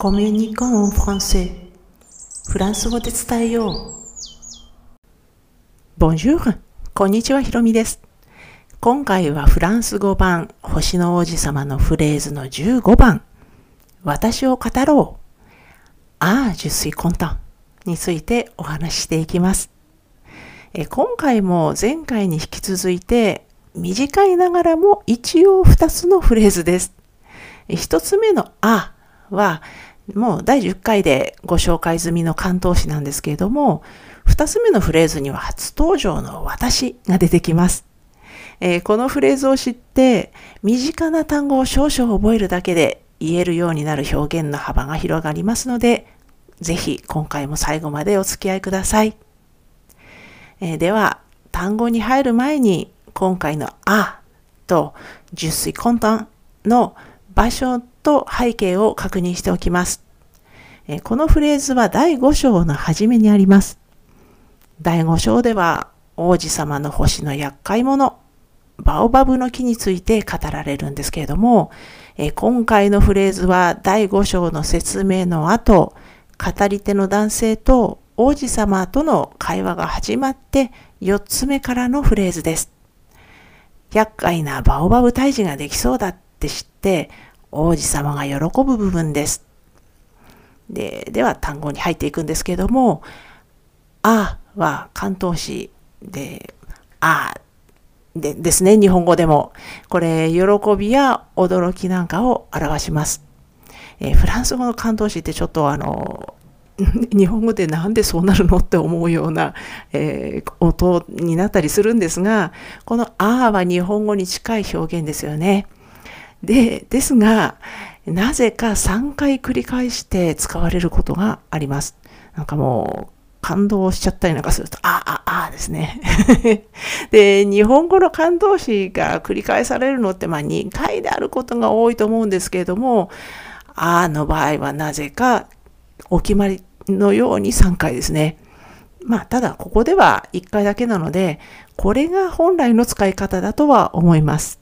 コミュニコンフランセフランス語で伝えよう。Bonjour! こんにちは、ひろみです。今回はフランス語版星の王子様のフレーズの15番私を語ろう。ああ、je suis content についてお話ししていきます。え今回も前回に引き続いて短いながらも一応2つのフレーズです。1つ目のあはもう第10回でご紹介済みの関東詞なんですけれども、2つ目のフレーズには初登場の私が出てきます。えー、このフレーズを知って、身近な単語を少々覚えるだけで言えるようになる表現の幅が広がりますので、ぜひ今回も最後までお付き合いください。えー、では、単語に入る前に、今回のあと十水根端の場所と背景を確認しておきます。このフレーズは第5章の初めにあります。第5章では王子様の星の厄介者、バオバブの木について語られるんですけれども、今回のフレーズは第5章の説明の後、語り手の男性と王子様との会話が始まって4つ目からのフレーズです。厄介なバオバブ退治ができそうだって知って、王子様が喜ぶ部分です。で、では単語に入っていくんですけども、あは関東詞で、あでですね、日本語でも。これ、喜びや驚きなんかを表します。え、フランス語の関東詞ってちょっとあの、日本語でなんでそうなるのって思うような、えー、音になったりするんですが、このあは日本語に近い表現ですよね。で、ですが、なぜか3回繰り返して使われることがあります。なんかもう、感動しちゃったりなんかすると、あ、あ、あですね。で、日本語の感動詞が繰り返されるのって、まあ2回であることが多いと思うんですけれども、あの場合はなぜかお決まりのように3回ですね。まあ、ただここでは1回だけなので、これが本来の使い方だとは思います。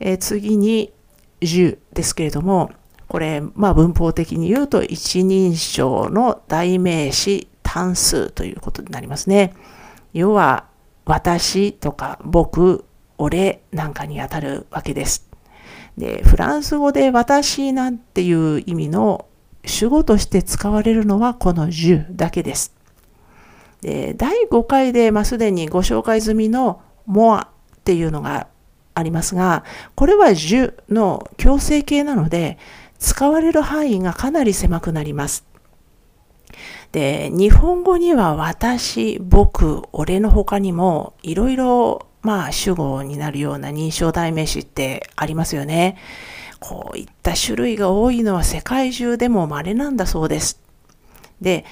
えー、次に10ですけれども、これ、まあ文法的に言うと一人称の代名詞単数ということになりますね。要は、私とか僕、俺なんかにあたるわけです。で、フランス語で私なんていう意味の主語として使われるのはこの10だけです。で、第5回で、まあ、すでにご紹介済みの more っていうのがありますが、これは10の強制形なので、使われる範囲がかなり狭くなります。で、日本語には私、僕、俺の他にもいろいろまあ主語になるような認証代名詞ってありますよね。こういった種類が多いのは世界中でも稀なんだそうです。で、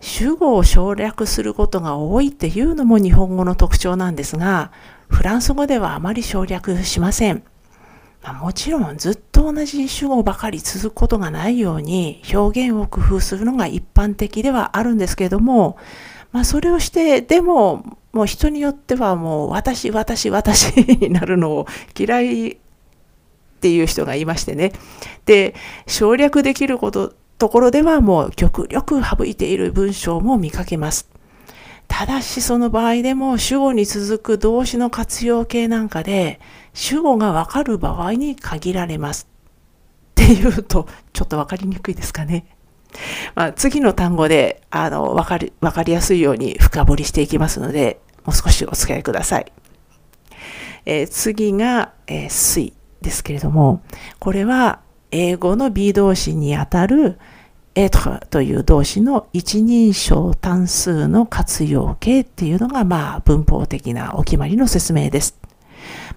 主語を省略することが多いっていうのも日本語の特徴なんですが、フランス語ではあまり省略しません。まあ、もちろんずっと同じ主語ばかり続くことがないように表現を工夫するのが一般的ではあるんですけれども、まあ、それをして、でも、もう人によってはもう私、私、私になるのを嫌いっていう人がいましてね。で、省略できること、ところではもう極力省いている文章も見かけます。ただしその場合でも主語に続く動詞の活用形なんかで主語がわかる場合に限られます。っていうとちょっとわかりにくいですかね。まあ、次の単語であのわかりわかりやすいように深掘りしていきますのでもう少しお付き合いください。えー、次が、えー、水ですけれどもこれは英語の B 動詞にあたるエトという動詞の一人称単数の活用形っていうのが、まあ、文法的なお決まりの説明です。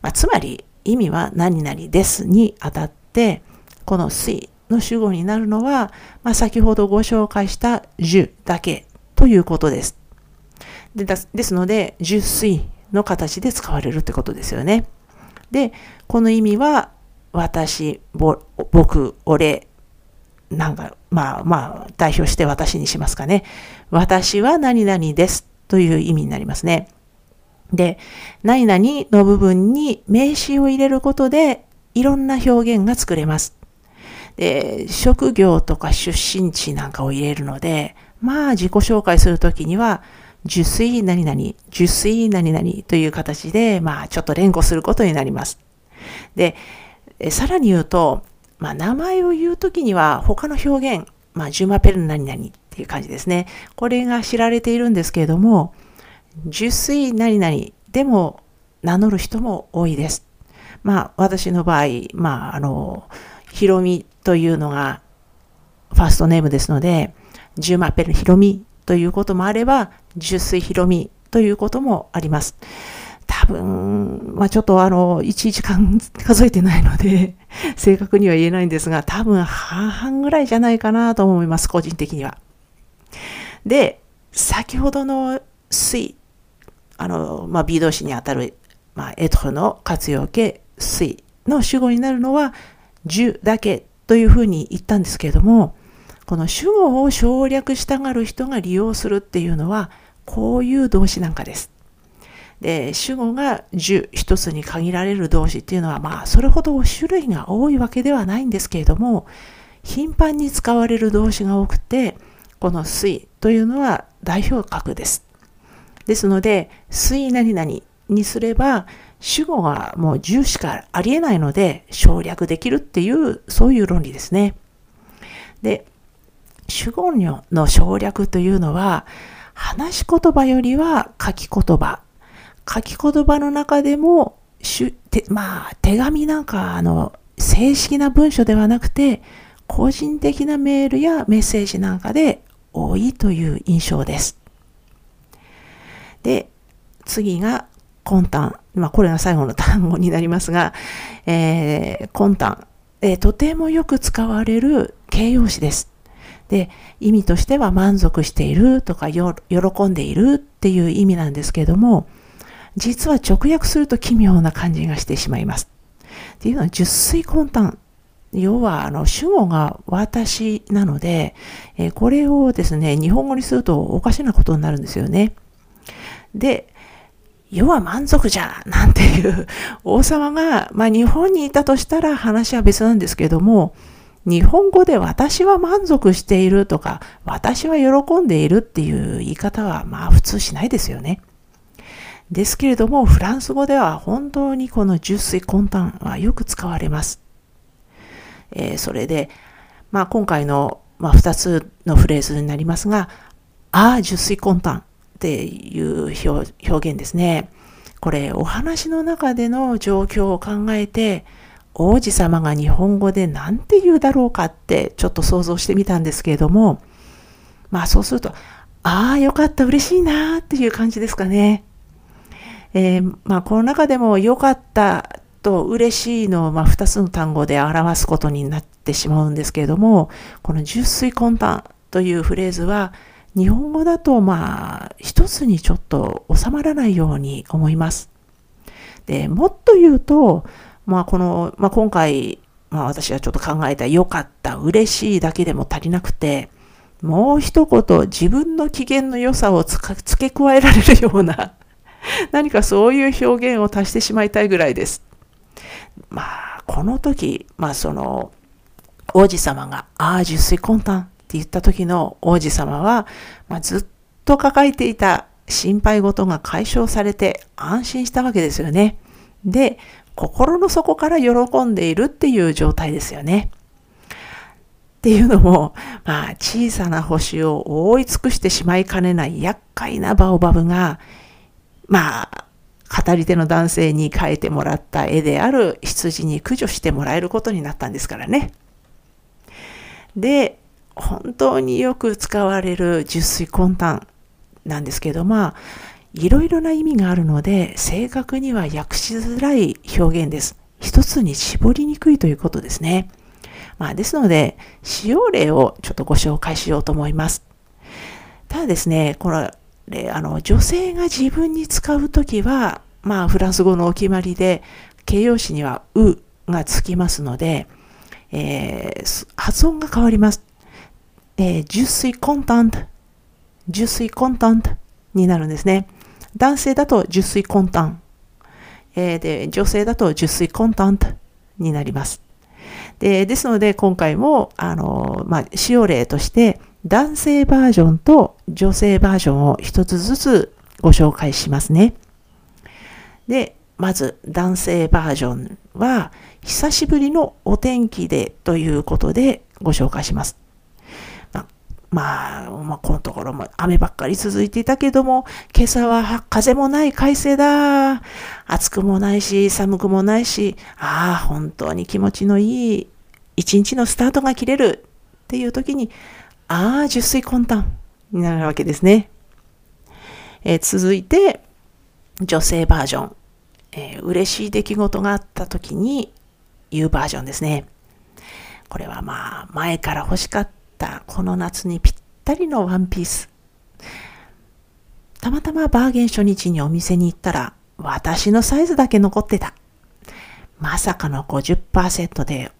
まあ、つまり、意味は何々ですにあたって、この水の主語になるのは、まあ、先ほどご紹介した樹だけということです。でですので、十水の形で使われるってことですよね。で、この意味は、私、僕、俺、なんか、まあまあ、代表して私にしますかね。私は何々ですという意味になりますね。で、何々の部分に名詞を入れることで、いろんな表現が作れます。で、職業とか出身地なんかを入れるので、まあ自己紹介するときには、受水何々、受水何々という形で、まあちょっと連呼することになります。で、さらに言うと、まあ名前を言うときには他の表現、まあジュマペル何々っていう感じですね。これが知られているんですけれども、受水何々でも名乗る人も多いです。まあ私の場合、まああの、ひろみというのがファーストネームですので、ジュマペルひろみということもあれば、十水ひろみということもあります。多分、まあちょっとあの、1時間数えてないので、正確には言えないんですが、多分半々ぐらいじゃないかなと思います、個人的には。で、先ほどの水、あの、まあ B 動詞にあたる、まあ、エトの活用形、水の主語になるのは、10だけというふうに言ったんですけれども、この主語を省略したがる人が利用するっていうのは、こういう動詞なんかです。で、主語が10一つに限られる動詞っていうのは、まあ、それほど種類が多いわけではないんですけれども、頻繁に使われる動詞が多くて、この水というのは代表格です。ですので、水何々にすれば、主語がもう10しかありえないので省略できるっていう、そういう論理ですね。で、主語の省略というのは、話し言葉よりは書き言葉。書き言葉の中でも、まあ、手紙なんか、あの、正式な文書ではなくて、個人的なメールやメッセージなんかで多いという印象です。で、次が魂胆。まあ、これが最後の単語になりますが、えー、魂胆、えー、とてもよく使われる形容詞です。で、意味としては満足しているとか喜んでいるっていう意味なんですけども、実は直訳すると奇妙な感じがしてしまいます。っていうのは、十水魂胆。要は、あの、主語が私なので、えこれをですね、日本語にするとおかしなことになるんですよね。で、要は満足じゃなんていう王様が、まあ日本にいたとしたら話は別なんですけども、日本語で私は満足しているとか、私は喜んでいるっていう言い方はまあ普通しないですよね。ですけれども、フランス語では本当にこの十水魂胆はよく使われます。えー、それで、まあ今回の、まあ、2つのフレーズになりますが、ああ、十水魂胆っていう表現ですね。これ、お話の中での状況を考えて、王子様が日本語で何て言うだろうかってちょっと想像してみたんですけれども、まあそうすると、ああ、よかった、嬉しいなっていう感じですかね。えー、まあこの中でもよかったと嬉しいのをまあ2つの単語で表すことになってしまうんですけれども、この十水魂胆というフレーズは日本語だとまあ一つにちょっと収まらないように思います。で、もっと言うと、まあこの、まあ今回、まあ私はちょっと考えた良かった、嬉しいだけでも足りなくて、もう一言自分の機嫌の良さを付け加えられるような 何かそういう表現を足してしまいたいぐらいです。まあ、この時、まあその、王子様が、ああ、十水魂胆って言った時の王子様は、まあ、ずっと抱えていた心配事が解消されて安心したわけですよね。で、心の底から喜んでいるっていう状態ですよね。っていうのも、まあ、小さな星を覆い尽くしてしまいかねない厄介なバオバブが、まあ、語り手の男性に描いてもらった絵である羊に駆除してもらえることになったんですからね。で、本当によく使われる十水魂胆なんですけど、まあ、いろいろな意味があるので、正確には訳しづらい表現です。一つに絞りにくいということですね。まあ、ですので、使用例をちょっとご紹介しようと思います。ただですね、このれ、あの、女性が自分に使うときは、まあ、フランス語のお決まりで、形容詞にはうがつきますので、えー、発音が変わります。えー、je suis content, je suis content になるんですね。男性だと10水魂胆、えー、で、女性だと10水魂胆になります。でですので今回もあの、まあ、使用例として男性バージョンと女性バージョンを一つずつご紹介しますね。で、まず男性バージョンは久しぶりのお天気でということでご紹介します。まあ、まあ、このところも雨ばっかり続いていたけども、今朝は風もない快晴だ。暑くもないし、寒くもないし、ああ、本当に気持ちのいい一日のスタートが切れるっていう時に、ああ、熟睡混沌になるわけですね。えー、続いて、女性バージョン。えー、嬉しい出来事があった時に言うバージョンですね。これはまあ、前から欲しかったこの夏にぴったりのワンピース。たまたまバーゲン初日にお店に行ったら私のサイズだけ残ってた。まさかの50%で、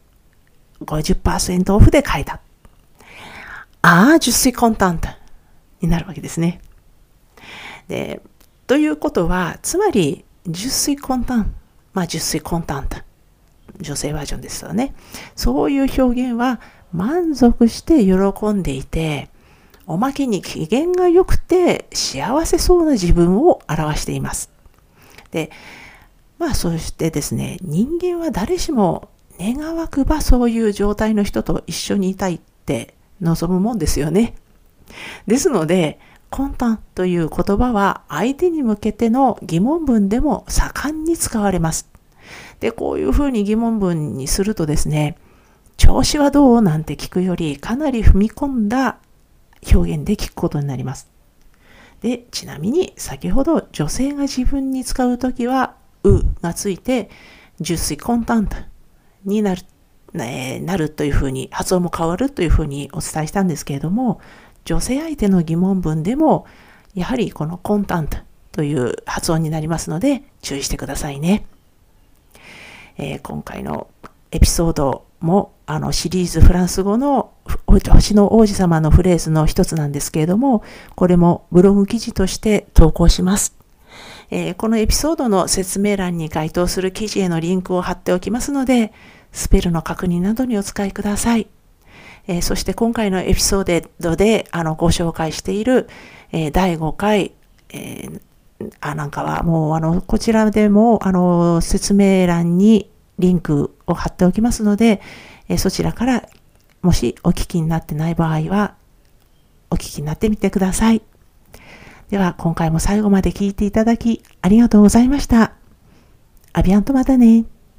50%オフで買えた。ああ、10水コンタントになるわけですね。で、ということは、つまり、10水コンタン、まあ10水コンタント、女性バージョンですよね。そういう表現は、満足して喜んでいて、おまけに機嫌が良くて幸せそうな自分を表しています。で、まあそしてですね、人間は誰しも願わくばそういう状態の人と一緒にいたいって望むもんですよね。ですので、魂胆という言葉は相手に向けての疑問文でも盛んに使われます。で、こういうふうに疑問文にするとですね、調子はどうなんて聞くよりかなり踏み込んだ表現で聞くことになります。で、ちなみに先ほど女性が自分に使うときは、うがついて、十水コンタントになる、えなるというふうに、発音も変わるというふうにお伝えしたんですけれども、女性相手の疑問文でも、やはりこのコンタントという発音になりますので、注意してくださいね。えー、今回のエピソードもあのシリーズフランス語の星の王子様のフレーズの一つなんですけれども、これもブログ記事として投稿します。えー、このエピソードの説明欄に該当する記事へのリンクを貼っておきますので、スペルの確認などにお使いください。えー、そして今回のエピソードであのご紹介している、えー、第5回、えあなんかはもうあのこちらでもあの説明欄にリンクを貼っておきますので、えそちらからもしお聞きになってない場合は、お聞きになってみてください。では、今回も最後まで聞いていただきありがとうございました。アビアンとまたね。